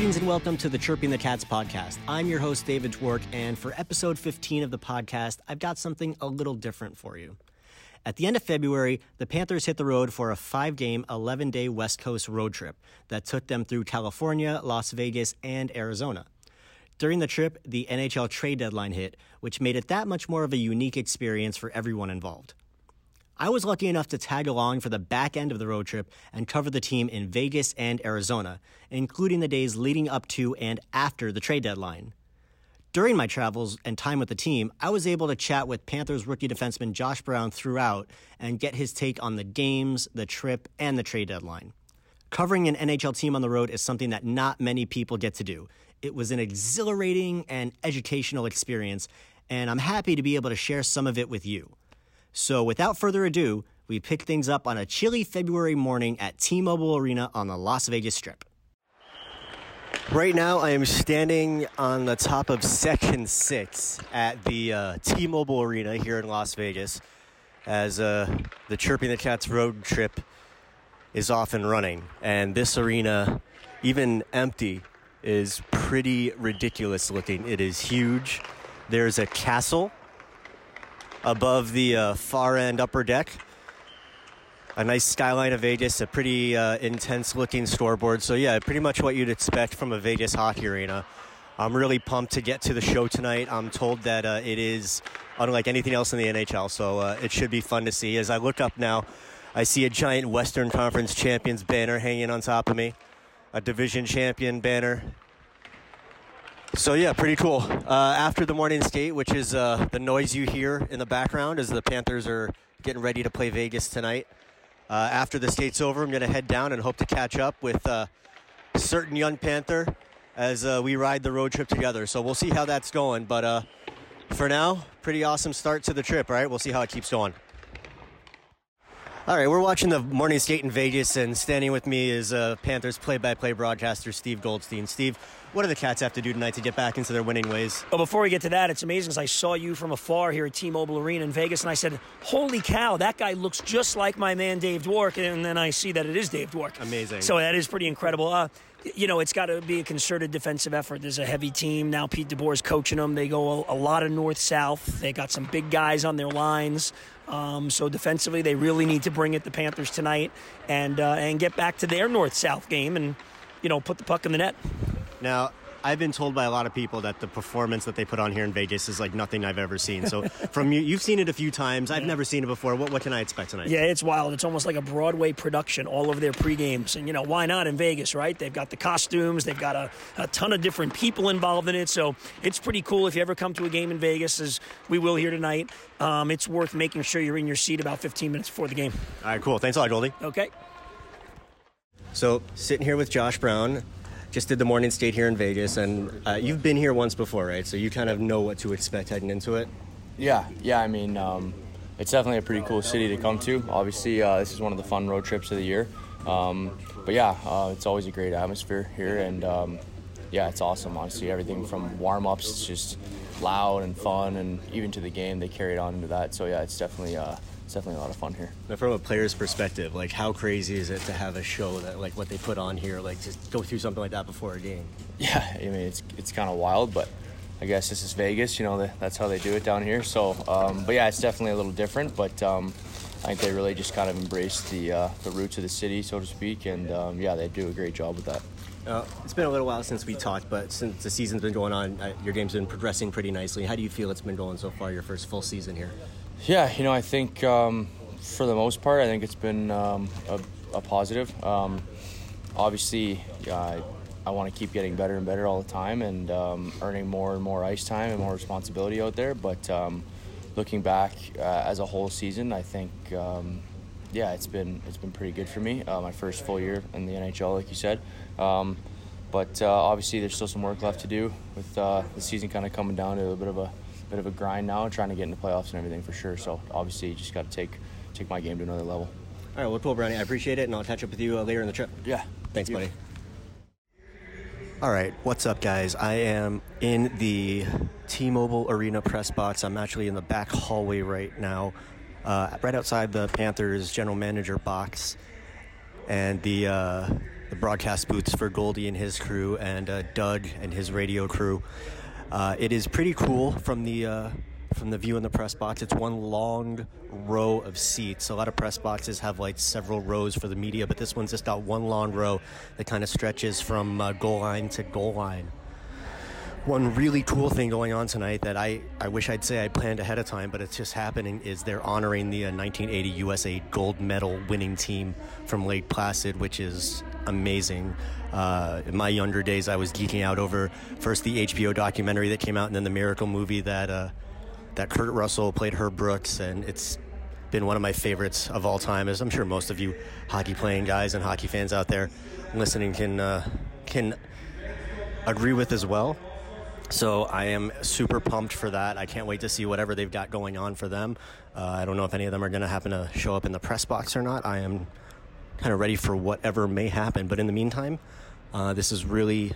Greetings and welcome to the Chirping the Cats podcast. I'm your host, David Dwork, and for episode 15 of the podcast, I've got something a little different for you. At the end of February, the Panthers hit the road for a five game, 11 day West Coast road trip that took them through California, Las Vegas, and Arizona. During the trip, the NHL trade deadline hit, which made it that much more of a unique experience for everyone involved. I was lucky enough to tag along for the back end of the road trip and cover the team in Vegas and Arizona, including the days leading up to and after the trade deadline. During my travels and time with the team, I was able to chat with Panthers rookie defenseman Josh Brown throughout and get his take on the games, the trip, and the trade deadline. Covering an NHL team on the road is something that not many people get to do. It was an exhilarating and educational experience, and I'm happy to be able to share some of it with you. So, without further ado, we pick things up on a chilly February morning at T Mobile Arena on the Las Vegas Strip. Right now, I am standing on the top of Section 6 at the uh, T Mobile Arena here in Las Vegas as uh, the Chirping the Cats road trip is off and running. And this arena, even empty, is pretty ridiculous looking. It is huge. There's a castle above the uh, far end upper deck. A nice skyline of Vegas, a pretty uh, intense looking scoreboard. So, yeah, pretty much what you'd expect from a Vegas hockey arena. I'm really pumped to get to the show tonight. I'm told that uh, it is unlike anything else in the NHL, so uh, it should be fun to see. As I look up now, I see a giant Western Conference Champions banner hanging on top of me, a division champion banner so yeah, pretty cool. Uh, after the morning skate, which is uh, the noise you hear in the background as the Panthers are getting ready to play Vegas tonight. Uh, after the skate's over, I'm to head down and hope to catch up with a uh, certain young Panther as uh, we ride the road trip together. So we'll see how that's going. But uh, for now, pretty awesome start to the trip. All right, we'll see how it keeps going. All right, we're watching the morning skate in Vegas, and standing with me is Panthers play-by-play broadcaster Steve Goldstein. Steve, what do the Cats have to do tonight to get back into their winning ways? Well, before we get to that, it's amazing because I saw you from afar here at T-Mobile Arena in Vegas, and I said, "Holy cow, that guy looks just like my man Dave Dwork," and then I see that it is Dave Dwork. Amazing. So that is pretty incredible. Uh, you know, it's got to be a concerted defensive effort. There's a heavy team now. Pete DeBoer is coaching them. They go a, a lot of north south. They got some big guys on their lines. Um, so defensively, they really need to bring it the Panthers tonight and uh, and get back to their north south game and you know put the puck in the net. Now, I've been told by a lot of people that the performance that they put on here in Vegas is like nothing I've ever seen. So from you, you've seen it a few times. I've yeah. never seen it before. What, what can I expect tonight? Yeah, it's wild. It's almost like a Broadway production. All of their pre games, and you know why not in Vegas, right? They've got the costumes. They've got a, a ton of different people involved in it. So it's pretty cool. If you ever come to a game in Vegas, as we will here tonight, um, it's worth making sure you're in your seat about 15 minutes before the game. All right, cool. Thanks a lot, Goldie. Okay. So sitting here with Josh Brown, just did the morning skate here in Vegas, and uh, you've been here once before, right? So you kind of know what to expect heading into it. Yeah, yeah. I mean, um, it's definitely a pretty cool city to come to. Obviously, uh, this is one of the fun road trips of the year. Um, but yeah, uh, it's always a great atmosphere here, and um, yeah, it's awesome. Honestly, everything from warm ups, it's just loud and fun, and even to the game, they carry it on into that. So yeah, it's definitely uh, it's definitely a lot of fun here. Now, from a player's perspective, like how crazy is it to have a show that like what they put on here, like just go through something like that before a game? Yeah, I mean it's it's kind of wild, but I guess this is Vegas. You know, that's how they do it down here. So, um, but yeah, it's definitely a little different. But um, I think they really just kind of embrace the uh, the roots of the city, so to speak, and um, yeah, they do a great job with that. Uh, it's been a little while since we talked, but since the season's been going on, uh, your game's been progressing pretty nicely. How do you feel it's been going so far, your first full season here? Yeah, you know, I think um, for the most part, I think it's been um, a, a, positive. Um, obviously, I want to keep getting better and better all the time and um, earning more and more ice time and more responsibility out there. But um, looking back uh, as a whole season, I think um, yeah, it's been it's been pretty good for me. Uh, my first full year in the NHL, like you said. But uh, obviously, there's still some work left to do with uh, the season kind of coming down to a bit of a bit of a grind now, trying to get into playoffs and everything for sure. So obviously, you just got to take take my game to another level. All right, well, cool, Brownie. I appreciate it, and I'll catch up with you uh, later in the trip. Yeah. Thanks, buddy. All right, what's up, guys? I am in the T-Mobile Arena press box. I'm actually in the back hallway right now, uh, right outside the Panthers general manager box, and the uh, the broadcast booths for Goldie and his crew, and uh, Doug and his radio crew. Uh, it is pretty cool from the uh, from the view in the press box. It's one long row of seats. A lot of press boxes have like several rows for the media, but this one's just got one long row that kind of stretches from uh, goal line to goal line one really cool thing going on tonight that I, I wish I'd say I planned ahead of time, but it's just happening is they're honoring the uh, 1980 USA gold medal winning team from Lake Placid, which is amazing. Uh, in my younger days, I was geeking out over first the HBO documentary that came out, and then the Miracle movie that uh, that Kurt Russell played Herb Brooks, and it's been one of my favorites of all time. As I'm sure most of you hockey playing guys and hockey fans out there listening can uh, can agree with as well. So I am super pumped for that. I can't wait to see whatever they've got going on for them. Uh, I don't know if any of them are going to happen to show up in the press box or not. I am kind of ready for whatever may happen. But in the meantime, uh, this has really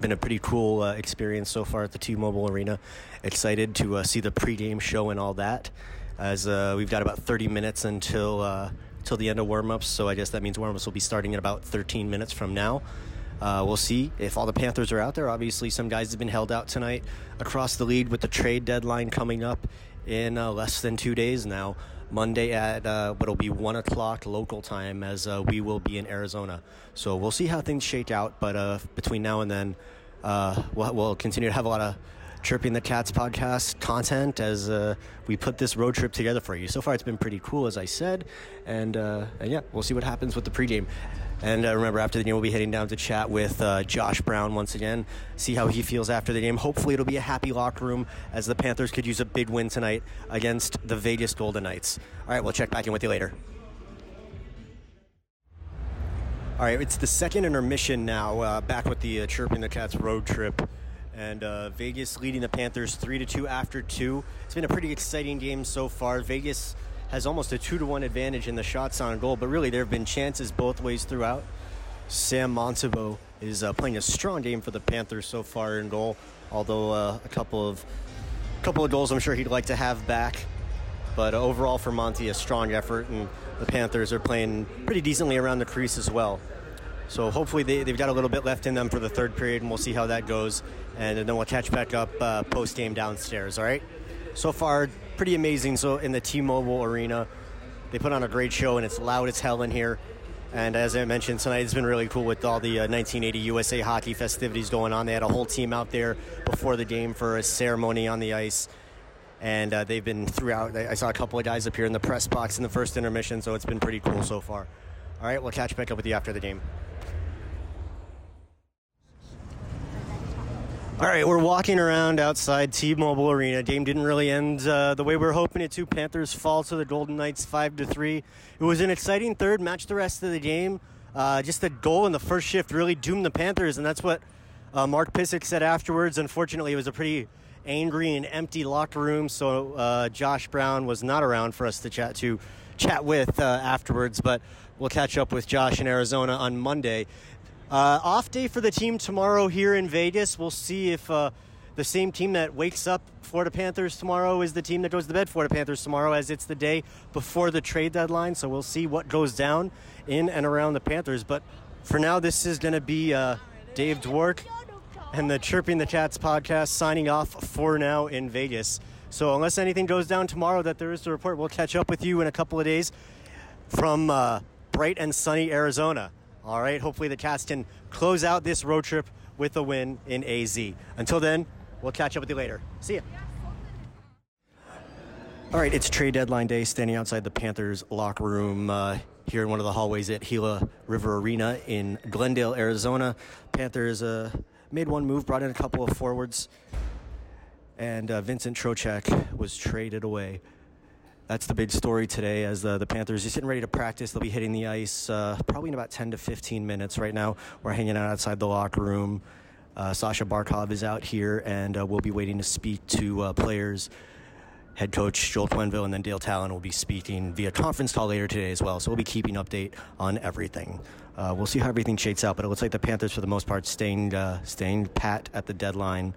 been a pretty cool uh, experience so far at the T-Mobile Arena. Excited to uh, see the pregame show and all that. As uh, we've got about 30 minutes until uh, till the end of warmups, so I guess that means warmups will be starting in about 13 minutes from now. Uh, we'll see if all the Panthers are out there. Obviously, some guys have been held out tonight across the league with the trade deadline coming up in uh, less than two days now. Monday at uh, what'll be one o'clock local time, as uh, we will be in Arizona. So we'll see how things shake out. But uh, between now and then, uh, we'll, we'll continue to have a lot of Chirping the Cats podcast content as uh, we put this road trip together for you. So far, it's been pretty cool, as I said, and, and yeah, we'll see what happens with the pregame. And uh, remember, after the game, we'll be heading down to chat with uh, Josh Brown once again, see how he feels after the game. Hopefully, it'll be a happy locker room as the Panthers could use a big win tonight against the Vegas Golden Knights. All right, we'll check back in with you later. All right, it's the second intermission now, uh, back with the uh, Chirping the Cats road trip. And uh, Vegas leading the Panthers 3 to 2 after 2. It's been a pretty exciting game so far. Vegas has almost a two to one advantage in the shots on goal, but really there have been chances both ways throughout. Sam Montembeault is uh, playing a strong game for the Panthers so far in goal, although uh, a couple of couple of goals I'm sure he'd like to have back. But overall for Monty, a strong effort, and the Panthers are playing pretty decently around the crease as well. So hopefully they, have got a little bit left in them for the third period, and we'll see how that goes. And then we'll catch back up uh, post game downstairs. All right. So far, pretty amazing. So in the T-Mobile Arena, they put on a great show, and it's loud as hell in here. And as I mentioned tonight, it's been really cool with all the uh, 1980 USA hockey festivities going on. They had a whole team out there before the game for a ceremony on the ice, and uh, they've been throughout. I saw a couple of guys here in the press box in the first intermission, so it's been pretty cool so far. All right, we'll catch back up with you after the game. All right, we're walking around outside T-Mobile Arena. Game didn't really end uh, the way we were hoping it to. Panthers fall to the Golden Knights five to three. It was an exciting third match. The rest of the game, uh, just the goal in the first shift really doomed the Panthers, and that's what uh, Mark Pysyk said afterwards. Unfortunately, it was a pretty angry and empty locker room, so uh, Josh Brown was not around for us to chat to chat with uh, afterwards. But we'll catch up with Josh in Arizona on Monday. Uh, off day for the team tomorrow here in Vegas. We'll see if uh, the same team that wakes up Florida Panthers tomorrow is the team that goes to bed Florida Panthers tomorrow, as it's the day before the trade deadline. So we'll see what goes down in and around the Panthers. But for now, this is going to be uh, Dave Dwork and the Chirping the Cats podcast signing off for now in Vegas. So unless anything goes down tomorrow that there is to report, we'll catch up with you in a couple of days from uh, bright and sunny Arizona. All right, hopefully the Cats can close out this road trip with a win in AZ. Until then, we'll catch up with you later. See ya. All right, it's trade deadline day, standing outside the Panthers locker room uh, here in one of the hallways at Gila River Arena in Glendale, Arizona. Panthers uh, made one move, brought in a couple of forwards, and uh, Vincent Trocheck was traded away that's the big story today as the, the Panthers are getting ready to practice. They'll be hitting the ice uh, probably in about 10 to 15 minutes. Right now, we're hanging out outside the locker room. Uh, Sasha Barkov is out here, and uh, we'll be waiting to speak to uh, players. Head coach Joel Quenneville and then Dale Tallon will be speaking via conference call later today as well. So we'll be keeping update on everything. Uh, we'll see how everything shakes out, but it looks like the Panthers, for the most part, staying uh, staying pat at the deadline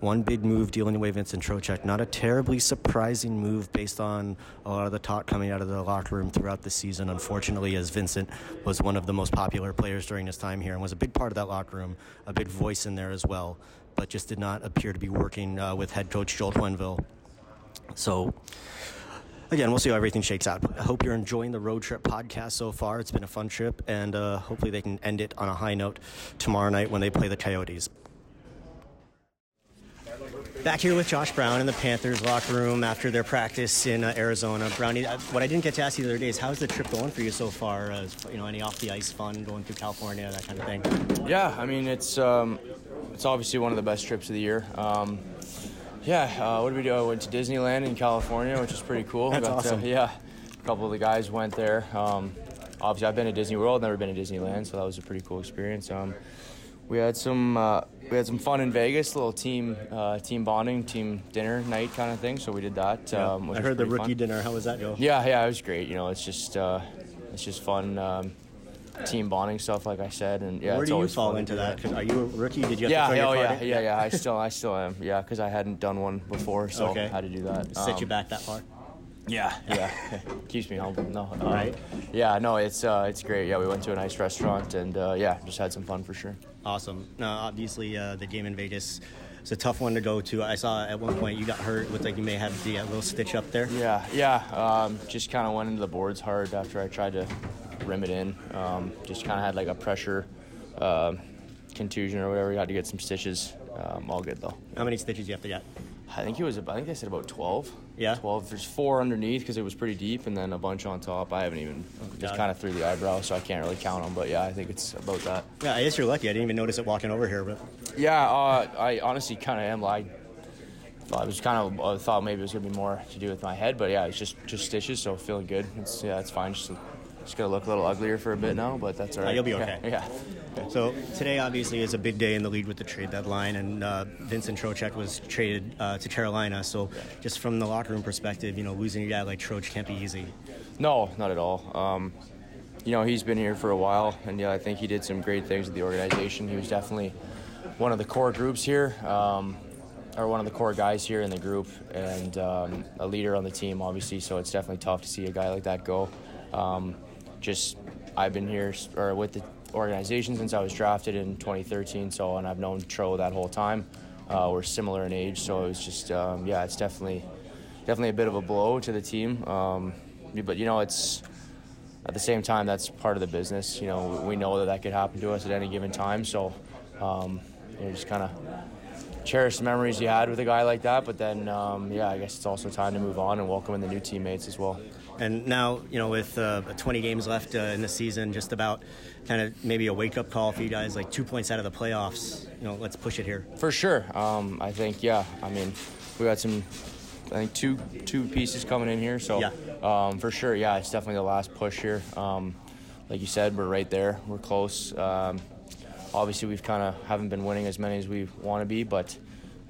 one big move dealing away Vincent Trocheck. Not a terribly surprising move based on a lot of the talk coming out of the locker room throughout the season. Unfortunately, as Vincent was one of the most popular players during his time here and was a big part of that locker room, a big voice in there as well, but just did not appear to be working uh, with head coach Joel Quenneville. So, again, we'll see how everything shakes out. I hope you're enjoying the road trip podcast so far. It's been a fun trip, and uh, hopefully they can end it on a high note tomorrow night when they play the Coyotes. Back here with Josh Brown in the Panthers locker room after their practice in uh, Arizona. Brownie, uh, what I didn't get to ask you the other day is how's the trip going for you so far? Uh, you know, any off the ice fun going through California, that kind of thing. Yeah, I mean it's um, it's obviously one of the best trips of the year. Um, yeah, uh, what did we do? I went to Disneyland in California, which is pretty cool. That's Got to- awesome. yeah, a couple of the guys went there. Um, obviously, I've been to Disney World, never been to Disneyland, so that was a pretty cool experience. Um, we had some uh, we had some fun in Vegas, a little team uh, team bonding, team dinner night kind of thing. So we did that. Um, I heard the rookie fun. dinner. How was that go? Yeah, yeah, it was great. You know, it's just uh, it's just fun um, team bonding stuff, like I said, and yeah. Where it's do you fall into that? 'Cause Are you a rookie? Did you have Yeah, oh yeah, yeah, yeah. I still, I still am. Yeah, because I hadn't done one before, so Okay. I had to do that. Set Um, you back that far. Yeah, yeah. Keeps me humble. No, um, Right. Yeah, no, it's uh, it's great. Yeah, we went to a nice restaurant and uh, yeah, just had some fun for sure. Awesome. Now, obviously, uh, the game in Vegas is a tough one to go to. I saw at one point you got hurt. Looked like you may have the uh, little stitch up there. Yeah, yeah. Um, just kind of went into the boards hard after I tried to rim it in. Um, just kind of had like a pressure um contusion or whatever. Got to get some stitches. Um, all good though. How many stitches do you have to get? I think it was. I think they said about twelve. Yeah. Twelve. There's four underneath because it was pretty deep, and then a bunch on top. I haven't even just kind of through the eyebrow, so I can't really count them. But yeah, I think it's about that. Yeah, I guess you're lucky. I didn't even notice it walking over here, but Yeah, uh, I honestly kind of am. Like, I was kind of thought maybe it was gonna be more to do with my head, but yeah, it's just just stitches, so feeling good. It's yeah, it's fine. Just just gonna look a little uglier for a bit now, but that's all right. you'll be okay. Yeah. So today, obviously, is a big day in the lead with the trade deadline, and uh, Vincent Trocheck was traded uh, to Carolina. So, just from the locker room perspective, you know, losing a guy like Troch can't be easy. No, not at all. Um, you know, he's been here for a while, and yeah, I think he did some great things with the organization. He was definitely one of the core groups here, um, or one of the core guys here in the group, and um, a leader on the team, obviously. So it's definitely tough to see a guy like that go. Um, just, I've been here or with the organization since I was drafted in 2013. So, and I've known Tro that whole time. Uh, we're similar in age, so it was just, um, yeah, it's definitely, definitely a bit of a blow to the team. Um, but you know, it's at the same time that's part of the business. You know, we know that that could happen to us at any given time. So, um, you know, just kind of cherish the memories you had with a guy like that. But then, um, yeah, I guess it's also time to move on and welcome in the new teammates as well. And now, you know, with uh, 20 games left uh, in the season, just about kind of maybe a wake up call for you guys, like two points out of the playoffs. You know, let's push it here. For sure. Um, I think, yeah. I mean, we got some, I think two two pieces coming in here. So, Yeah. um, for sure, yeah, it's definitely the last push here. Um, like you said, we're right there. We're close. Um, obviously, we've kind of haven't been winning as many as we want to be, but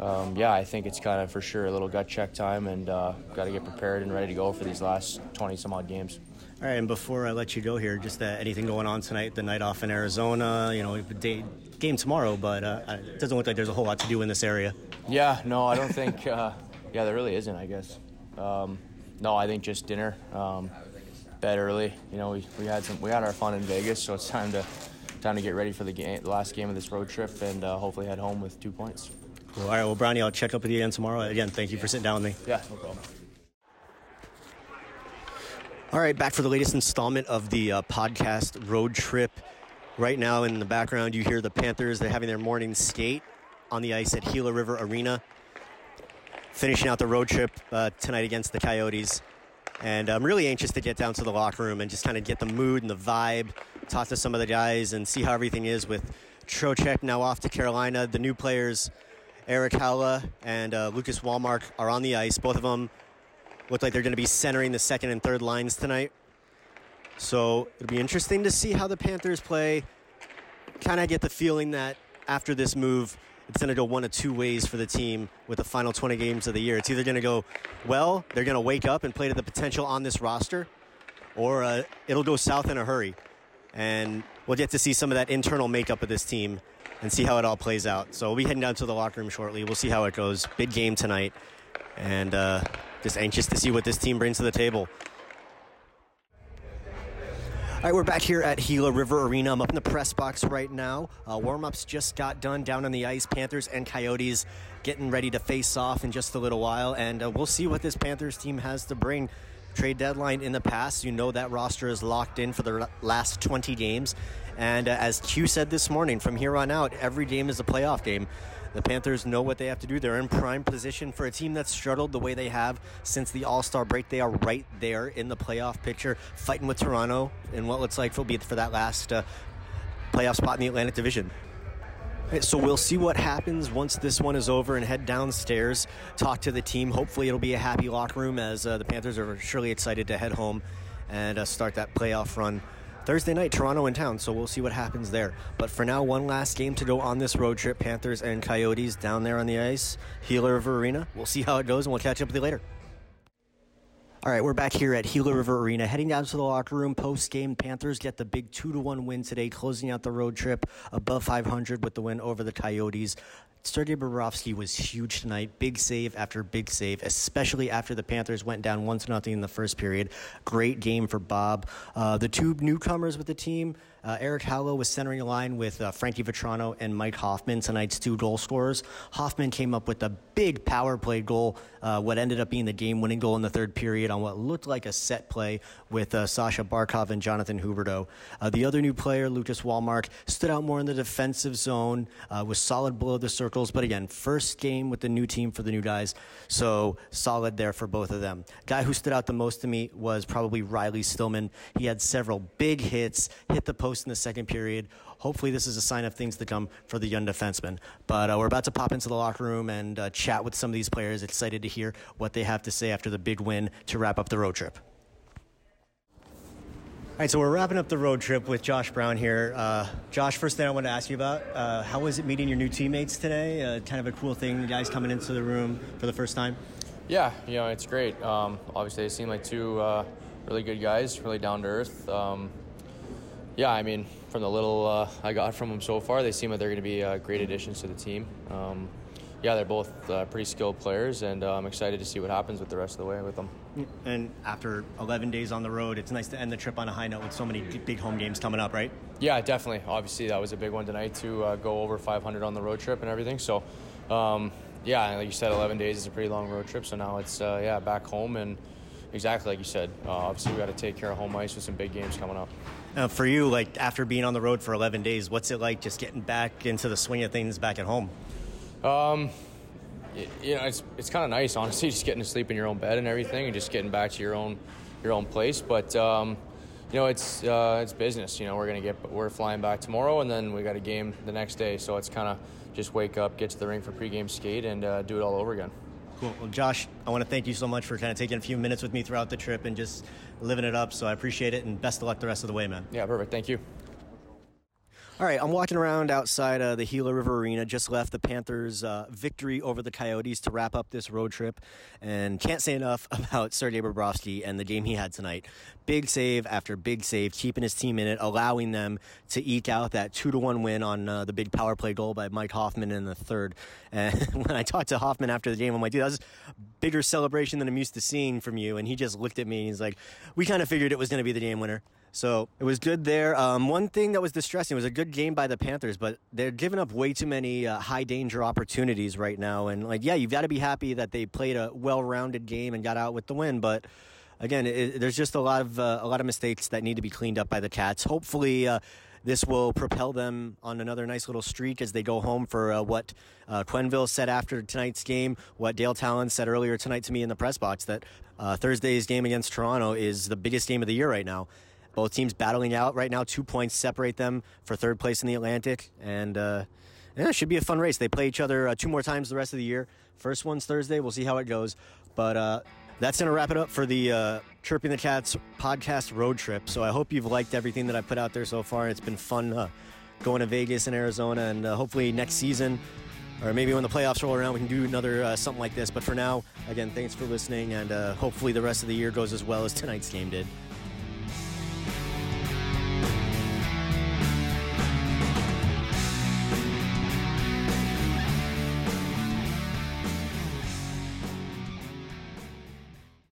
um, yeah, I think it's kind of for sure a little gut check time, and uh, got to get prepared and ready to go for these last 20 some odd games. All right, and before I let you go here, just uh, anything going on tonight, the night off in Arizona, you know, day, game tomorrow, but uh, it doesn't look like there's a whole lot to do in this area. Yeah, no, I don't think. Uh, yeah, there really isn't. I guess. Um, no, I think just dinner, um, bed early. You know, we, we had some we had our fun in Vegas, so it's time to time to get ready for the game, the last game of this road trip, and uh, hopefully head home with two points. Cool. All right, well, Brownie, I'll check up with you again tomorrow. Again, thank you for sitting down with me. Yeah, no problem. All right, back for the latest installment of the uh, podcast road trip. Right now, in the background, you hear the Panthers. They're having their morning skate on the ice at Gila River Arena, finishing out the road trip uh, tonight against the Coyotes. And I'm really anxious to get down to the locker room and just kind of get the mood and the vibe, talk to some of the guys, and see how everything is with Trocheck now off to Carolina. The new players, Erik Haula and uh, Lucas Wallmark, are on the ice. Both of them look like they're going to be centering the second and third lines tonight. So it'll be interesting to see how the Panthers play. Kind of get the feeling that after this move, it's going to go one of two ways for the team with the final 20 games of the year. It's either going to go well, they're going to wake up and play to the potential on this roster, or uh, it'll go south in a hurry. And we'll get to see some of that internal makeup of this team and see how it all plays out. So we'll be heading down to the locker room shortly. We'll see how it goes. Big game tonight, and uh, just anxious to see what this team brings to the table. All right, we're back here at Gila River Arena. I'm up in the press box right now. Uh, Warm ups just got done down on the ice. Panthers and Coyotes getting ready to face off in just a little while, and uh, we'll see what this Panthers team has to bring. Trade deadline in the past, you know that roster is locked in for the last 20 games. And uh, as Q said this morning, from here on out, every game is a playoff game. The Panthers know what they have to do. They're in prime position for a team that's struggled the way they have since the All Star break. They are right there in the playoff picture, fighting with Toronto in what looks like will be for that last uh, playoff spot in the Atlantic Division. So we'll see what happens once this one is over and head downstairs, talk to the team. Hopefully, it'll be a happy locker room as uh, the Panthers are surely excited to head home and uh, start that playoff run Thursday night, Toronto in town, so we'll see what happens there. But for now, one last game to go on this road trip Panthers and Coyotes down there on the ice, River Arena. We'll see how it goes, and we'll catch up with you later. All right, we're back here at Gila River Arena, heading down to the locker room post game. Panthers get the big two to one win today, closing out the road trip above 500 with the win over the Coyotes. Sergei Bobrovsky was huge tonight. Big save after big save, especially after the Panthers went down one to nothing in the first period. Great game for Bob. Uh, the two newcomers with the team, uh, Erik Haula was centering a line with uh, Frankie Vatrano and Mike Hoffman, tonight's two goal scorers. Hoffman came up with a big power play goal, uh, what ended up being the game winning goal in the third period on what looked like a set play with uh, Sasha Barkov and Jonathan Huberdeau. Uh, the other new player, Lucas Wallmark, stood out more in the defensive zone, was solid below the circles, but again, first game with the new team for the new guys, so solid there for both of them. Guy who stood out the most to me was probably Riley Stillman. He had several big hits, hit the post in the second period. Hopefully, this is a sign of things to come for the young defenseman. But uh, we're about to pop into the locker room and uh, chat with some of these players. Excited to hear what they have to say after the big win to wrap up the road trip. All right, so we're wrapping up the road trip with Josh Brown here. Uh, Josh, first thing I want to ask you about, uh, how was it meeting your new teammates today? Uh, kind of a cool thing, you guys coming into the room for the first time? Yeah, you know, it's great. Um, obviously, they seem like two uh, really good guys, really down to earth. Um, yeah, I mean, from the little uh, I got from them so far, they seem like they're going to be great additions to the team. Um, yeah, they're both uh, pretty skilled players, and uh, I'm excited to see what happens with the rest of the way with them. And after 11 days on the road, it's nice to end the trip on a high note with so many big home games coming up, right? Yeah, definitely. Obviously, that was a big one tonight to uh, go over 500 on the road trip and everything. So, um, yeah, like you said, 11 days is a pretty long road trip. So now it's uh, yeah back home and exactly like you said. Uh, obviously, we got to take care of home ice with some big games coming up. Uh, for you, like after being on the road for 11 days, what's it like just getting back into the swing of things back at home? Um, you know, it's it's kind of nice, honestly, just getting to sleep in your own bed and everything, and just getting back to your own your own place. But um, you know, it's uh, it's business. You know, we're gonna get we're flying back tomorrow, and then we got a game the next day. So it's kind of just wake up, get to the rink for pregame skate, and uh, do it all over again. Cool. Well, Josh, I want to thank you so much for kind of taking a few minutes with me throughout the trip and just living it up. So I appreciate it, and best of luck the rest of the way, man. Yeah, perfect. Thank you. All right, I'm walking around outside uh, the Gila River Arena. Just left the Panthers' uh, victory over the Coyotes to wrap up this road trip, and can't say enough about Sergei Bobrovsky and the game he had tonight. Big save after big save, keeping his team in it, allowing them to eke out that two to one win on uh, the big power play goal by Mike Hoffman in the third. And when I talked to Hoffman after the game, I'm like, dude, that was a bigger celebration than I'm used to seeing from you. And he just looked at me and he's like, we kind of figured it was going to be the game winner. So it was good there. Um, one thing that was distressing was a good game by the Panthers, but they're giving up way too many uh, high danger opportunities right now. And like, yeah, you've got to be happy that they played a well rounded game and got out with the win. But again, it, there's just a lot of uh, a lot of mistakes that need to be cleaned up by the Cats. Hopefully. Uh, this will propel them on another nice little streak as they go home for uh, what uh, Quenneville said after tonight's game, what Dale Tallon said earlier tonight to me in the press box that uh, Thursday's game against Toronto is the biggest game of the year right now. Both teams battling out right now. Two points separate them for third place in the Atlantic, and uh, yeah, it should be a fun race. They play each other uh, two more times the rest of the year. First one's Thursday. We'll see how it goes, but uh, that's going to wrap it up for the uh, Chirping the Cats podcast road trip. So I hope you've liked everything that I put out there so far. It's been fun uh, going to Vegas and Arizona, and uh, hopefully next season, or maybe when the playoffs roll around, we can do another uh, something like this. But for now, again, thanks for listening, and uh, hopefully the rest of the year goes as well as tonight's game did.